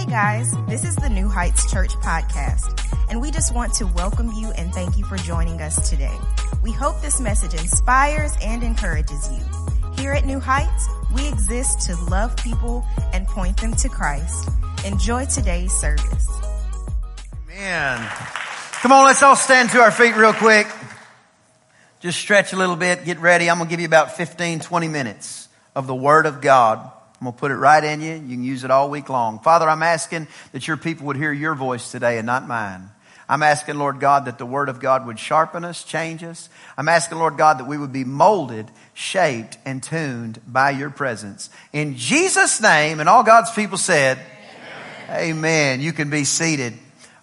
Hey guys, this is the New Heights Church podcast, and we just want to welcome you and thank you for joining us today. We hope this message inspires and encourages you. Here at New Heights, we exist to love people and point them to Christ. Enjoy today's service. Man. Come on, let's all stand to our feet real quick. Just stretch a little bit, get ready. I'm going to give you about 15, 20 minutes of the Word of God. I'm going to put it right in you. You can use it all week long. Father, I'm asking that your people would hear your voice today and not mine. I'm asking, Lord God, that the Word of God would sharpen us, change us. I'm asking, Lord God, that we would be molded, shaped, and tuned by your presence. In Jesus' name, and all God's people said, Amen. Amen. You can be seated.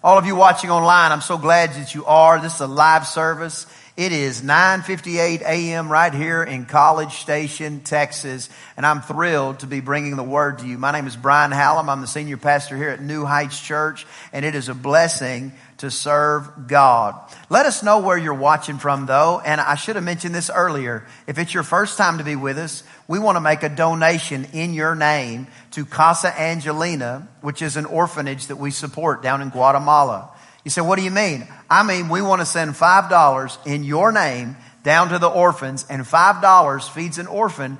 All of you watching online, I'm so glad that you are. This is a live service. It is 9:58 a.m. right here in College Station, Texas, and I'm thrilled to be bringing the word to you. My name is Brian Hallam. I'm the senior pastor here at New Heights Church, and it is a blessing to serve God. Let us know where you're watching from though, and I should have mentioned this earlier. If it's your first time to be with us, we want to make a donation in your name to Casa Angelina, which is an orphanage that we support down in Guatemala. You say, what do you mean? I mean, we want to send $5 in your name down to the orphans and $5 feeds an orphan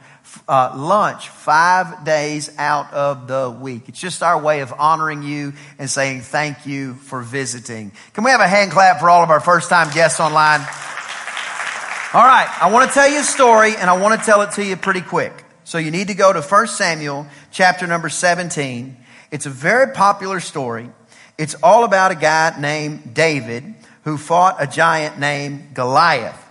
uh, lunch five days out of the week. It's just our way of honoring you and saying thank you for visiting. Can we have a hand clap for all of our first time guests online? All right. I want to tell you a story and I want to tell it to you pretty quick. So you need to go to 1 Samuel chapter number 17. It's a very popular story. It's all about a guy named David who fought a giant named Goliath.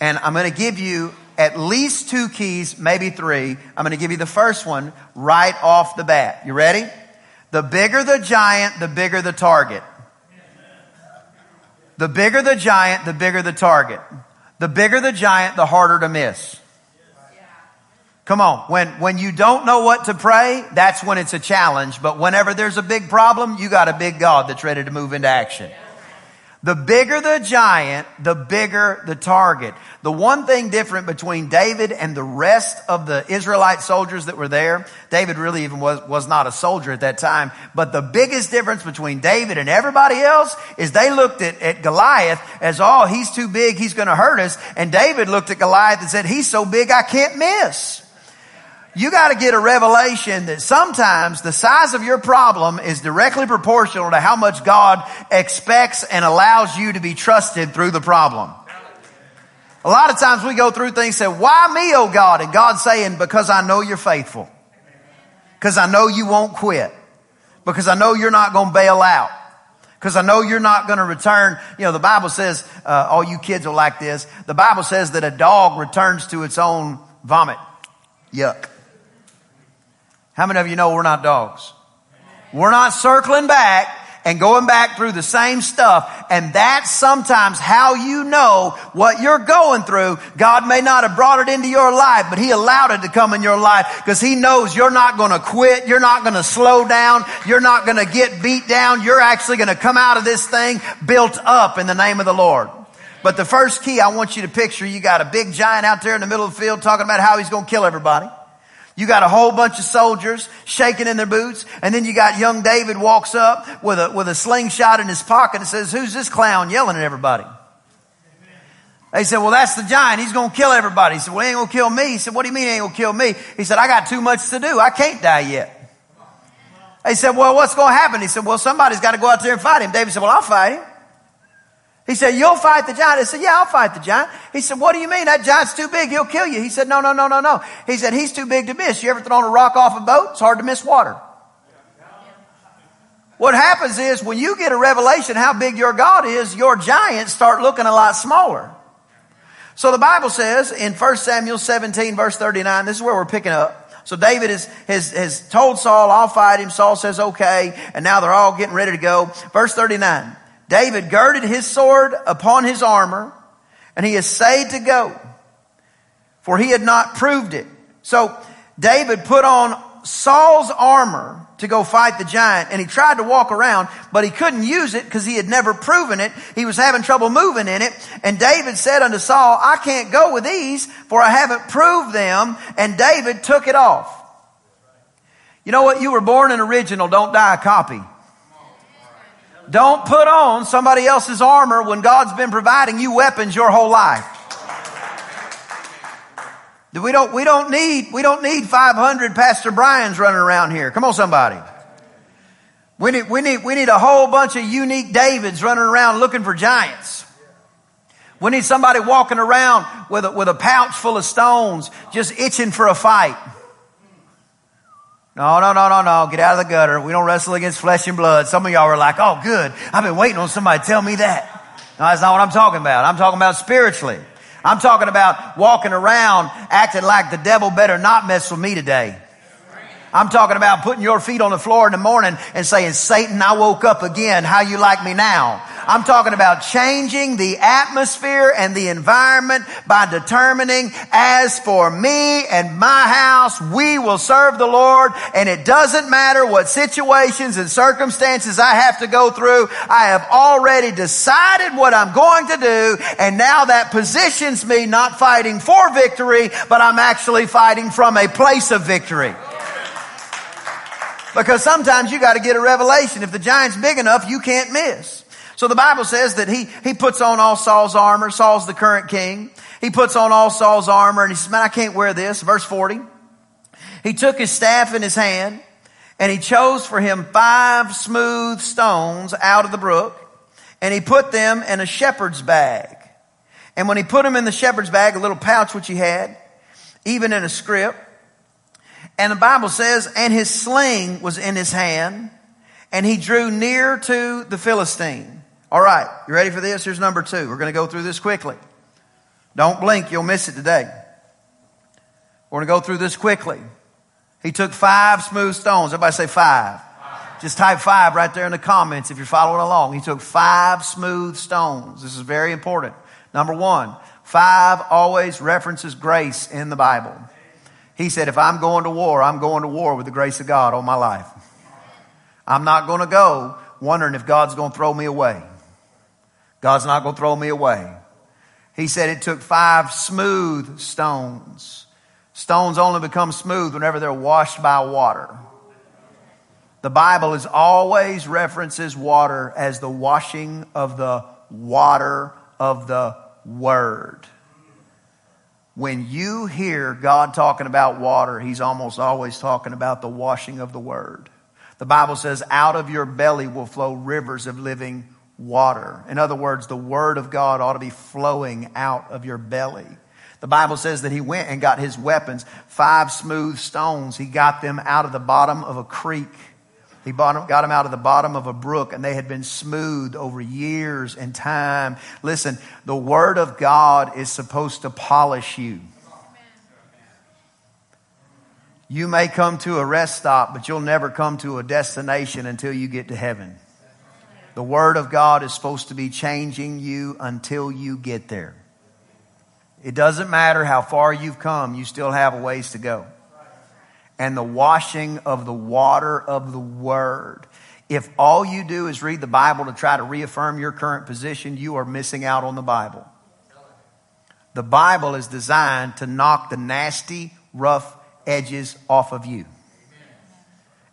And I'm going to give you at least two keys, maybe three. I'm going to give you the first one right off the bat. You ready? The bigger the giant, the bigger the target. The bigger the giant, the bigger the target. The bigger the giant, the harder to miss. Come on. When, when you don't know what to pray, that's when it's a challenge. But whenever there's a big problem, you got a big God that's ready to move into action. The bigger the giant, the bigger the target. The one thing different between David and the rest of the Israelite soldiers that were there, David really even was, was not a soldier at that time, but the biggest difference between David and everybody else is they looked at, at Goliath as, oh, he's too big, he's gonna hurt us. And David looked at Goliath and said, he's so big I can't miss you got to get a revelation that sometimes the size of your problem is directly proportional to how much God expects and allows you to be trusted through the problem. A lot of times we go through things and say, why me, oh God? And God's saying, because I know you're faithful. Because I know you won't quit. Because I know you're not going to bail out. Because I know you're not going to return. You know, the Bible says, uh, all you kids are like this. The Bible says that a dog returns to its own vomit. Yuck. How many of you know we're not dogs? We're not circling back and going back through the same stuff. And that's sometimes how you know what you're going through. God may not have brought it into your life, but He allowed it to come in your life because He knows you're not going to quit. You're not going to slow down. You're not going to get beat down. You're actually going to come out of this thing built up in the name of the Lord. But the first key I want you to picture, you got a big giant out there in the middle of the field talking about how he's going to kill everybody. You got a whole bunch of soldiers shaking in their boots, and then you got young David walks up with a, with a slingshot in his pocket and says, who's this clown yelling at everybody? They said, well, that's the giant. He's going to kill everybody. He said, well, he ain't going to kill me. He said, what do you mean he ain't going to kill me? He said, I got too much to do. I can't die yet. They said, well, what's going to happen? He said, well, somebody's got to go out there and fight him. David said, well, I'll fight him. He said, you'll fight the giant. I said, yeah, I'll fight the giant. He said, what do you mean? That giant's too big. He'll kill you. He said, no, no, no, no, no. He said, he's too big to miss. You ever thrown a rock off a boat? It's hard to miss water. What happens is when you get a revelation how big your God is, your giants start looking a lot smaller. So the Bible says in 1 Samuel 17 verse 39, this is where we're picking up. So David is, has, has told Saul, I'll fight him. Saul says, okay. And now they're all getting ready to go. Verse 39. David girded his sword upon his armor and he essayed to go for he had not proved it. So David put on Saul's armor to go fight the giant and he tried to walk around, but he couldn't use it because he had never proven it. He was having trouble moving in it. And David said unto Saul, I can't go with these for I haven't proved them. And David took it off. You know what? You were born an original. Don't die a copy. Don't put on somebody else's armor when God's been providing you weapons your whole life. We don't, we don't need, we don't need 500 Pastor Brian's running around here. Come on, somebody. We need, we need, we need a whole bunch of unique Davids running around looking for giants. We need somebody walking around with a, with a pouch full of stones, just itching for a fight. No, no, no, no, no. Get out of the gutter. We don't wrestle against flesh and blood. Some of y'all are like, oh, good. I've been waiting on somebody to tell me that. No, that's not what I'm talking about. I'm talking about spiritually. I'm talking about walking around acting like the devil better not mess with me today. I'm talking about putting your feet on the floor in the morning and saying, Satan, I woke up again. How you like me now? I'm talking about changing the atmosphere and the environment by determining, as for me and my house, we will serve the Lord. And it doesn't matter what situations and circumstances I have to go through. I have already decided what I'm going to do. And now that positions me not fighting for victory, but I'm actually fighting from a place of victory. Because sometimes you got to get a revelation. If the giant's big enough, you can't miss. So the Bible says that he, he puts on all Saul's armor. Saul's the current king. He puts on all Saul's armor and he says, man, I can't wear this. Verse 40. He took his staff in his hand and he chose for him five smooth stones out of the brook and he put them in a shepherd's bag. And when he put them in the shepherd's bag, a little pouch which he had, even in a scrip, and the Bible says, and his sling was in his hand, and he drew near to the Philistine. All right, you ready for this? Here's number two. We're going to go through this quickly. Don't blink, you'll miss it today. We're going to go through this quickly. He took five smooth stones. Everybody say five. five. Just type five right there in the comments if you're following along. He took five smooth stones. This is very important. Number one, five always references grace in the Bible. He said, if I'm going to war, I'm going to war with the grace of God on my life. I'm not going to go wondering if God's going to throw me away. God's not going to throw me away. He said it took five smooth stones. Stones only become smooth whenever they're washed by water. The Bible is always references water as the washing of the water of the Word when you hear God talking about water, He's almost always talking about the washing of the Word. The Bible says, out of your belly will flow rivers of living water. In other words, the Word of God ought to be flowing out of your belly. The Bible says that he went and got his weapons, five smooth stones. He got them out of the bottom of a creek. He got them out of the bottom of a brook and they had been smoothed over years and time. Listen, the Word of God is supposed to polish you. You may come to a rest stop, but you'll never come to a destination until you get to heaven. The Word of God is supposed to be changing you until you get there. It doesn't matter how far you've come, you still have a ways to go and the washing of the water of the Word. If all you do is read the Bible to try to reaffirm your current position, you are missing out on the Bible. The Bible is designed to knock the nasty, rough edges off of you.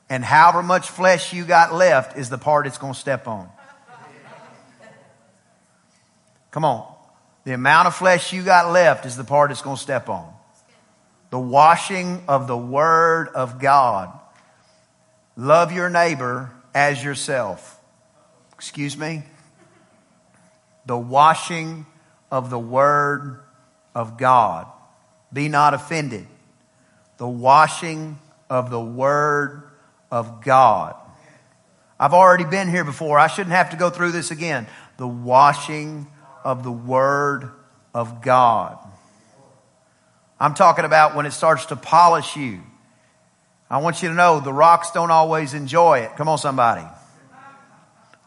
And however much flesh you got left is the part it's going to step on. Come on. The amount of flesh you got left is the part it's going to step on the washing of the Word of God. Love your neighbor as yourself. Excuse me? The washing of the Word of God. Be not offended. The washing of the Word of God. I've already been here before. I shouldn't have to go through this again. The washing of the Word of God. I'm talking about when it starts to polish you. I want you to know the rocks don't always enjoy it. Come on, somebody.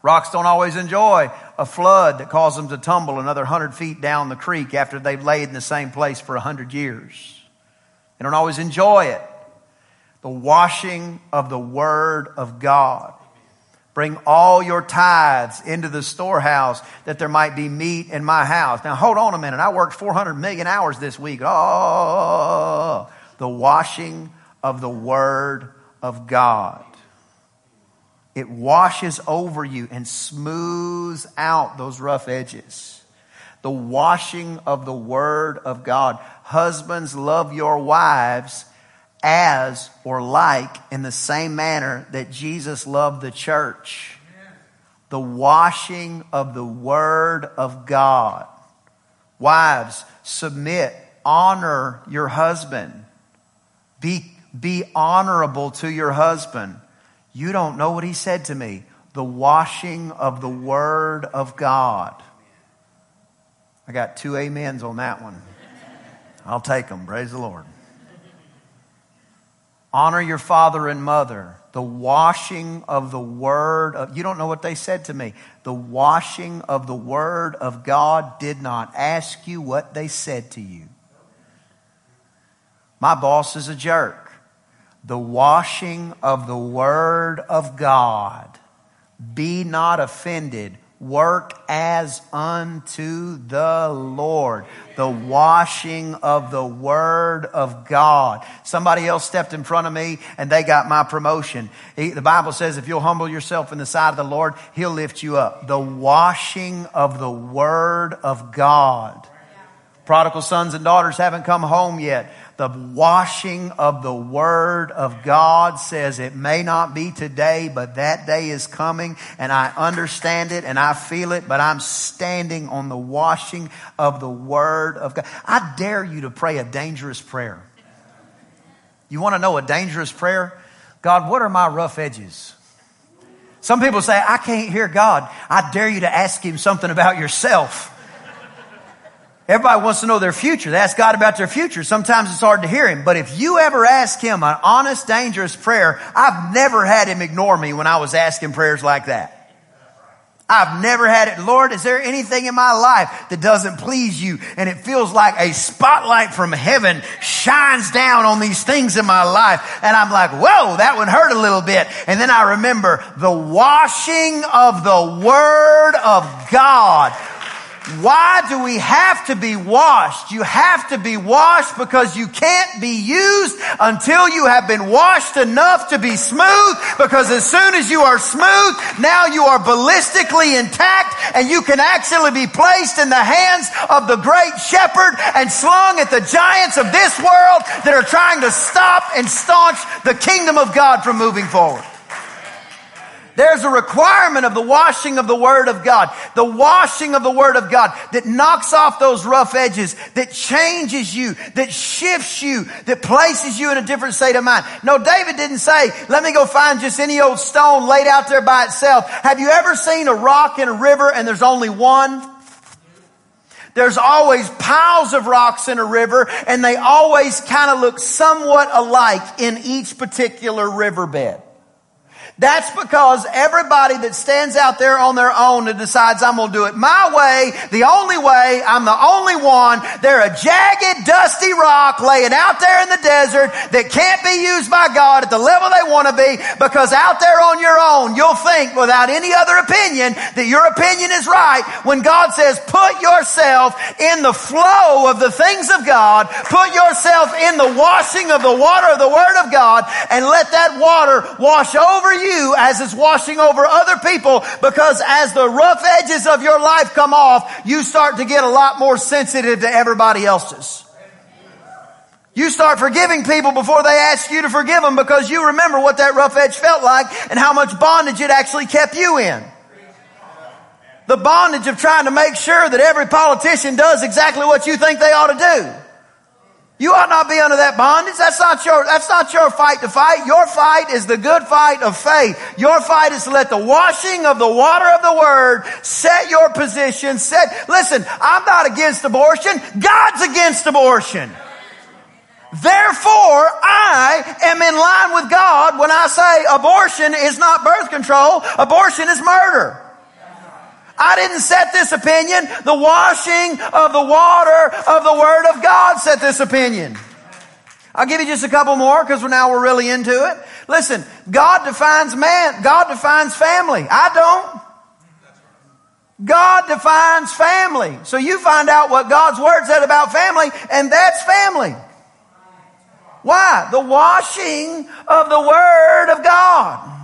Rocks don't always enjoy a flood that causes them to tumble another hundred feet down the creek after they've laid in the same place for a hundred years. They don't always enjoy it. The washing of the Word of God. Bring all your tithes into the storehouse that there might be meat in my house. Now hold on a minute. I worked 400 million hours this week. Oh, the washing of the word of God. It washes over you and smooths out those rough edges. The washing of the Word of God. Husbands, love your wives as or like in the same manner that Jesus loved the church. The washing of the Word of God. Wives, submit, honor your husband. Be, be honorable to your husband. You don't know what he said to me. The washing of the Word of God. I got two amens on that one. I'll take them. Praise the Lord. Honor your father and mother. The washing of the word of, you don't know what they said to me. The washing of the word of God did not ask you what they said to you. My boss is a jerk. The washing of the word of God. Be not offended work as unto the Lord. The washing of the Word of God. Somebody else stepped in front of me and they got my promotion. The Bible says if you'll humble yourself in the sight of the Lord, He'll lift you up. The washing of the Word of God. Prodigal sons and daughters haven't come home yet. The washing of the Word of God says it may not be today, but that day is coming and I understand it and I feel it, but I'm standing on the washing of the Word of God. I dare you to pray a dangerous prayer. You want to know a dangerous prayer? God, what are my rough edges? Some people say, I can't hear God. I dare you to ask Him something about yourself. Everybody wants to know their future. They ask God about their future. Sometimes it's hard to hear Him. But if you ever ask Him an honest, dangerous prayer, I've never had Him ignore me when I was asking prayers like that. I've never had it. Lord, is there anything in my life that doesn't please you? And it feels like a spotlight from heaven shines down on these things in my life. And I'm like, whoa, that one hurt a little bit. And then I remember the washing of the Word of God why do we have to be washed? You have to be washed because you can't be used until you have been washed enough to be smooth because as soon as you are smooth, now you are ballistically intact and you can actually be placed in the hands of the great shepherd and slung at the giants of this world that are trying to stop and staunch the kingdom of God from moving forward. There's a requirement of the washing of the Word of God. The washing of the Word of God that knocks off those rough edges, that changes you, that shifts you, that places you in a different state of mind. No, David didn't say, let me go find just any old stone laid out there by itself. Have you ever seen a rock in a river and there's only one? There's always piles of rocks in a river and they always kind of look somewhat alike in each particular riverbed. That's because everybody that stands out there on their own and decides I'm going to do it my way, the only way, I'm the only one, they're a jagged, dusty rock laying out there in the desert that can't be used by God at the level they want to be because out there on your own, you'll think without any other opinion that your opinion is right when God says put yourself in the flow of the things of God, put yourself in the washing of the water of the Word of God and let that water wash over you you as it's washing over other people because as the rough edges of your life come off, you start to get a lot more sensitive to everybody else's. You start forgiving people before they ask you to forgive them because you remember what that rough edge felt like and how much bondage it actually kept you in. The bondage of trying to make sure that every politician does exactly what you think they ought to do. You ought not be under that bondage. That's not your, that's not your fight to fight. Your fight is the good fight of faith. Your fight is to let the washing of the water of the word set your position, set, listen, I'm not against abortion. God's against abortion. Therefore, I am in line with God when I say abortion is not birth control. Abortion is murder. I didn't set this opinion. The washing of the water of the Word of God set this opinion. I'll give you just a couple more because we're now we're really into it. Listen, God defines man, God defines family. I don't. God defines family. So you find out what God's Word said about family, and that's family. Why? The washing of the Word of God.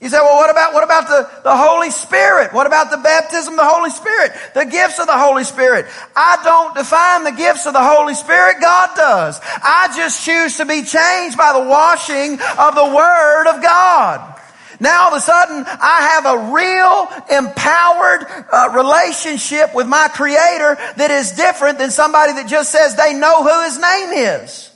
You say, well, what about, what about the, the Holy Spirit? What about the baptism of the Holy Spirit? The gifts of the Holy Spirit? I don't define the gifts of the Holy Spirit. God does. I just choose to be changed by the washing of the Word of God. Now all of a sudden, I have a real empowered uh, relationship with my Creator that is different than somebody that just says they know who His name is.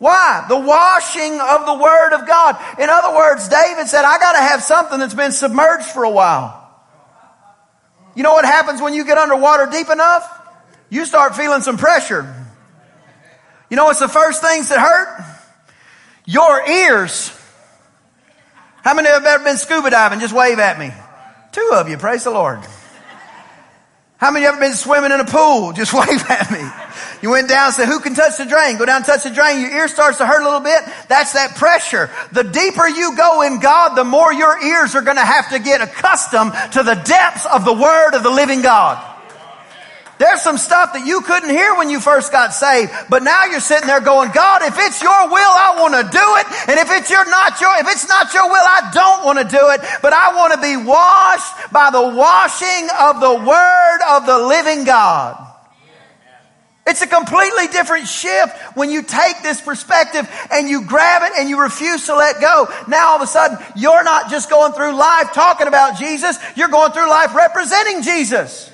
Why? The washing of the Word of God. In other words, David said, I gotta have something that's been submerged for a while. You know what happens when you get underwater deep enough? You start feeling some pressure. You know what's the first things that hurt? Your ears. How many of you have ever been scuba diving? Just wave at me. Two of you, praise the Lord. How many of you have ever been swimming in a pool? Just wave at me. You went down and said, who can touch the drain? Go down and touch the drain. Your ear starts to hurt a little bit. That's that pressure. The deeper you go in God, the more your ears are going to have to get accustomed to the depths of the word of the living God. There's some stuff that you couldn't hear when you first got saved, but now you're sitting there going, God, if it's your will, I want to do it. And if it's your not your, if it's not your will, I don't want to do it, but I want to be washed by the washing of the word of the living God. It's a completely different shift when you take this perspective and you grab it and you refuse to let go. Now all of a sudden, you're not just going through life talking about Jesus, you're going through life representing Jesus.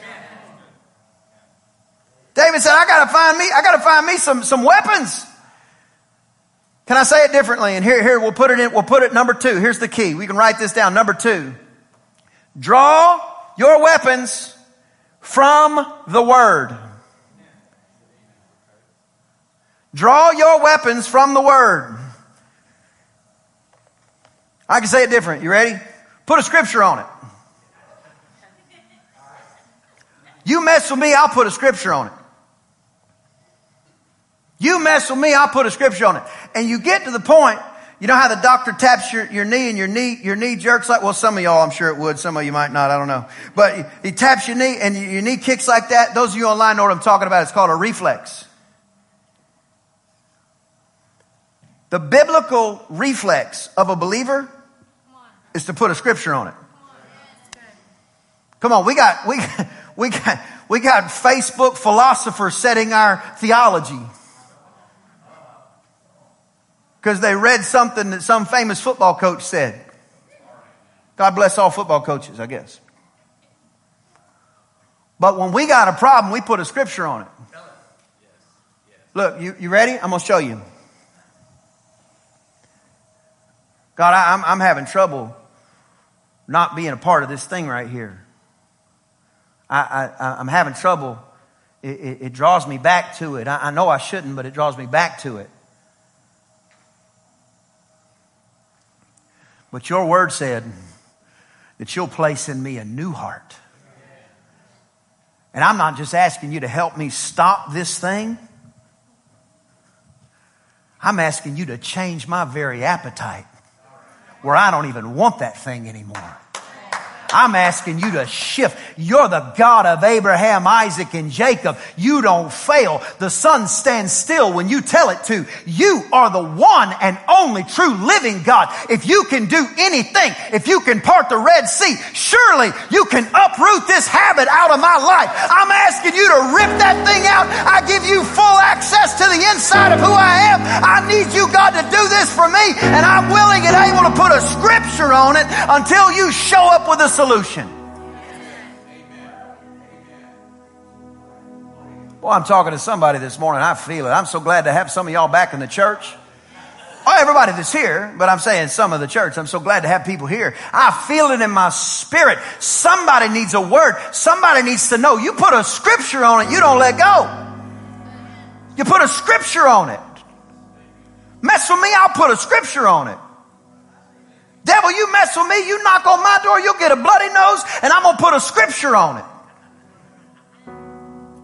David said, I gotta find me, I gotta find me some, some weapons. Can I say it differently? And here, here, we'll put it in, we'll put it number two. Here's the key. We can write this down. Number two. Draw your weapons from the Word. Draw your weapons from the Word. I can say it different. You ready? Put a scripture on it. You mess with me, I'll put a scripture on it. You mess with me, I'll put a scripture on it. And you get to the point, you know how the doctor taps your, your knee and your knee, your knee jerks like, well, some of y'all, I'm sure it would. Some of you might not. I don't know. But he taps your knee and your knee kicks like that. Those of you online know what I'm talking about. It's called a reflex. The biblical reflex of a believer is to put a scripture on it. Come on, we got, we, we got, we got Facebook philosophers setting our theology. Because they read something that some famous football coach said. God bless all football coaches, I guess. But when we got a problem, we put a scripture on it. Look, you, you ready? I'm going to show you. God, I, am I'm, I'm having trouble not being a part of this thing right here. I, I, am having trouble. It, it, it, draws me back to it. I, I know I shouldn't, but it draws me back to it. But your word said that you'll place in me a new heart. And I'm not just asking you to help me stop this thing. I'm asking you to change my very appetite where I don't even want that thing anymore. I'm asking you to shift. You're the God of Abraham, Isaac, and Jacob. You don't fail. The sun stands still when you tell it to. You are the one and only true living God. If you can do anything, if you can part the Red Sea, surely you can uproot this habit out of my life. I'm asking you to rip that thing out. I give you full access to the inside of who I am. I need you, God, to do this for me, and I'm willing and able to put a scripture on it until you show up with a solution. Boy, I'm talking to somebody this morning. I feel it. I'm so glad to have some of y'all back in the church. Oh, everybody that's here, but I'm saying some of the church. I'm so glad to have people here. I feel it in my spirit. Somebody needs a word. Somebody needs to know. You put a scripture on it, you don't let go. You put a scripture on it. Mess with me, I'll put a scripture on it. Devil, you mess with me, you knock on my door, you'll get a bloody nose, and I'm gonna put a scripture on it.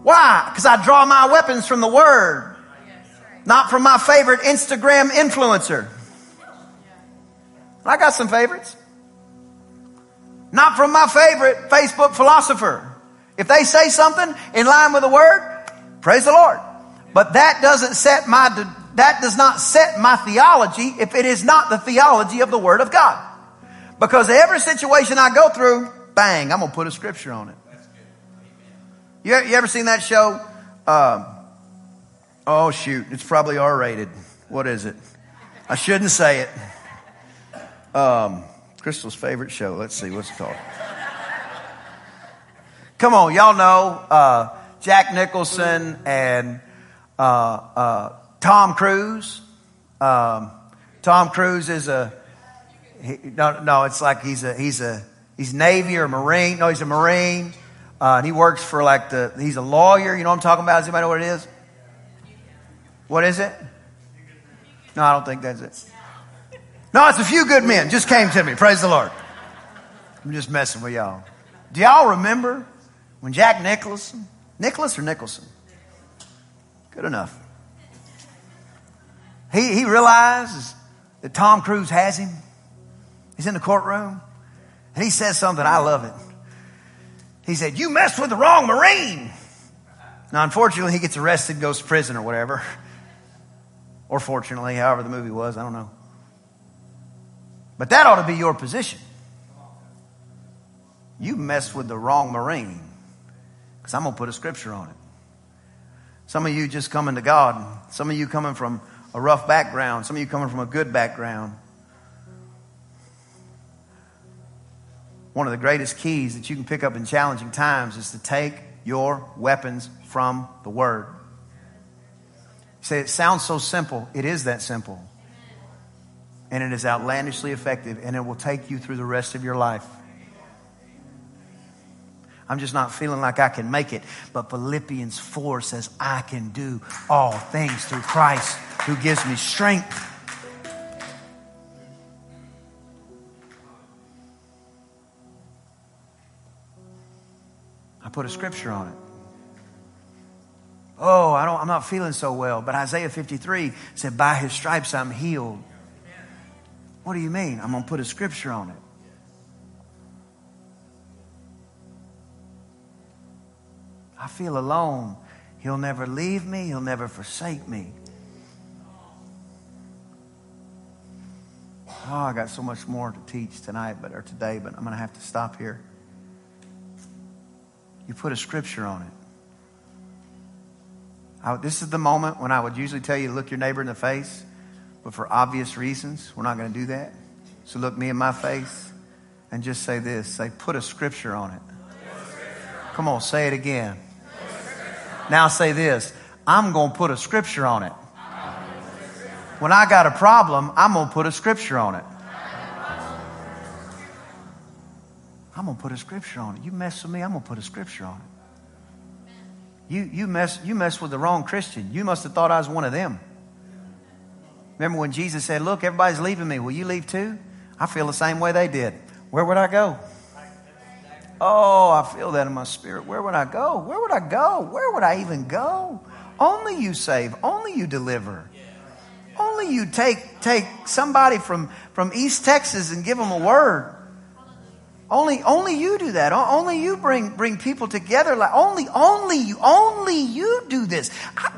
Why? Because I draw my weapons from the Word, not from my favorite Instagram influencer. I got some favorites. Not from my favorite Facebook philosopher. If they say something in line with the Word, praise the Lord. But that doesn't set my that does not set my theology if it is not the theology of the Word of God. Because every situation I go through, bang, I'm going to put a scripture on it. You, you ever seen that show? Um, oh, shoot. It's probably R rated. What is it? I shouldn't say it. Um, Crystal's favorite show. Let's see. What's it called? Come on. Y'all know uh, Jack Nicholson and uh, uh, Tom Cruise. Um, Tom Cruise is a he, no, no. It's like he's a he's a he's Navy or Marine. No, he's a Marine. Uh, and he works for like the, he's a lawyer. You know what I'm talking about? Does anybody know what it is? What is it? No, I don't think that's it. No, it's a few good men. Just came to me. Praise the Lord. I'm just messing with y'all. Do y'all remember when Jack Nicholson, Nicholas or Nicholson? Good enough. He, he realizes that Tom Cruise has him. He's in the courtroom and he says something. I love it. He said, You messed with the wrong Marine. Now, unfortunately, he gets arrested, goes to prison or whatever. Or fortunately, however the movie was, I don't know. But that ought to be your position. You messed with the wrong Marine. Because I'm going to put a scripture on it. Some of you just coming to God. Some of you coming from a rough background. Some of you coming from a good background. one of the greatest keys that you can pick up in challenging times is to take your weapons from the Word. You say, it sounds so simple. It is that simple. And it is outlandishly effective, and it will take you through the rest of your life. I'm just not feeling like I can make it. But Philippians 4 says, I can do all things through Christ who gives me strength. I put a scripture on it. Oh, I don't, I'm not feeling so well. But Isaiah 53 said, By his stripes I'm healed. What do you mean? I'm going to put a scripture on it. I feel alone. He'll never leave me, he'll never forsake me. Oh, I got so much more to teach tonight, but or today, but I'm going to have to stop here. You put a scripture on it. I, this is the moment when I would usually tell you to look your neighbor in the face, but for obvious reasons, we're not going to do that. So look me in my face and just say this say, put a scripture on it. Come on, say it again. Now say this I'm going to put a scripture on it. When I got a problem, I'm going to put a scripture on it. I'm going to put a scripture on it. You mess with me, I'm going to put a scripture on it. You, you, mess, you mess with the wrong Christian. You must have thought I was one of them. Remember when Jesus said, Look, everybody's leaving me. Will you leave too? I feel the same way they did. Where would I go? Oh, I feel that in my spirit. Where would I go? Where would I go? Where would I even go? Only you save. Only you deliver. Only you take, take somebody from, from East Texas and give them a word. Only, only you do that. Only you bring, bring people together. Like only, only you, only you do this.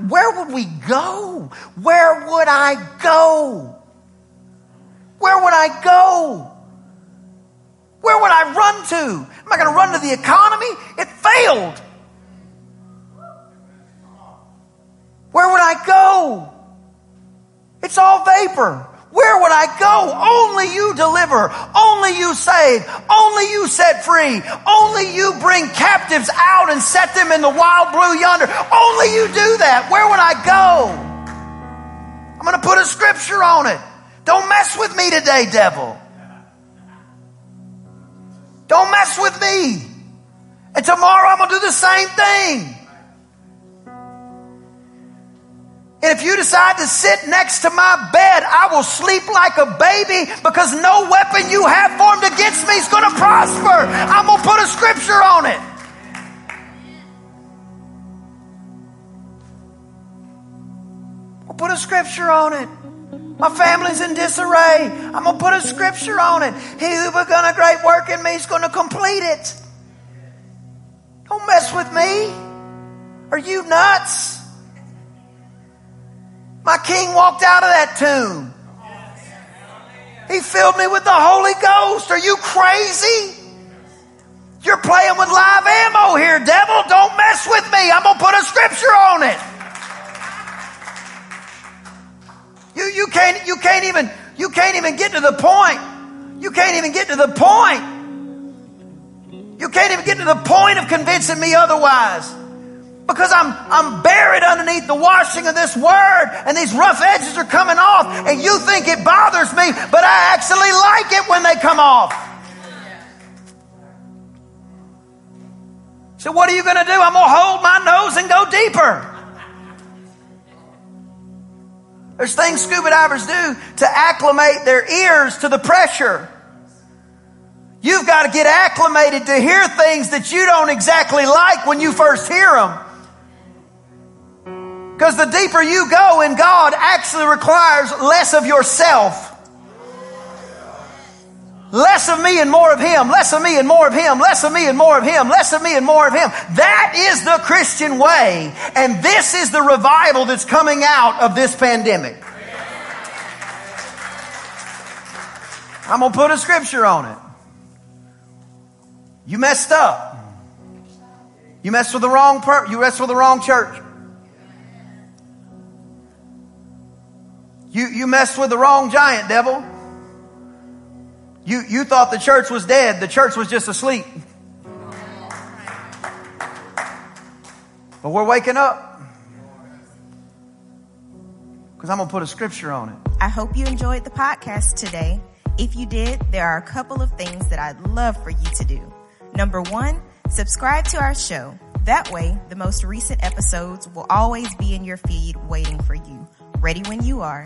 Where would we go? Where would I go? Where would I go? Where would I run to? Am I going to run to the economy? It failed. Where would I go? It's all vapor. Where would I go? Only you deliver. Only you save. Only you set free. Only you bring captives out and set them in the wild blue yonder. Only you do that. Where would I go? I'm going to put a scripture on it. Don't mess with me today, devil. Don't mess with me. And tomorrow I'm going to do the same thing. And if you decide to sit next to my bed, I will sleep like a baby because no weapon you have formed against me is going to prosper. I'm going to put a scripture on it. We'll put a scripture on it. My family's in disarray. I'm going to put a scripture on it. He who begun a great work in me is going to complete it. Don't mess with me. Are you nuts? My king walked out of that tomb. He filled me with the Holy Ghost. Are you crazy? You're playing with live ammo here, devil. Don't mess with me. I'm going to put a scripture on it. You, you can't, you can't even, you can't even get to the point. You can't even get to the point. You can't even get to the point of convincing me otherwise. Because I'm, I'm buried underneath the washing of this word and these rough edges are coming off and you think it bothers me, but I actually like it when they come off. So what are you going to do? I'm going to hold my nose and go deeper. There's things scuba divers do to acclimate their ears to the pressure. You've got to get acclimated to hear things that you don't exactly like when you first hear them. Because the deeper you go in God actually requires less of yourself. Less of me and more of Him, less of me and more of Him, less of me and more of Him, less of me and more of Him. That is the Christian way. And this is the revival that's coming out of this pandemic. I'm going to put a scripture on it. You messed up. You messed with the wrong per- you messed with the wrong church. You, you messed with the wrong giant, devil. You, you thought the church was dead. The church was just asleep. But we're waking up. Because I'm going to put a scripture on it. I hope you enjoyed the podcast today. If you did, there are a couple of things that I'd love for you to do. Number one, subscribe to our show. That way, the most recent episodes will always be in your feed waiting for you, ready when you are.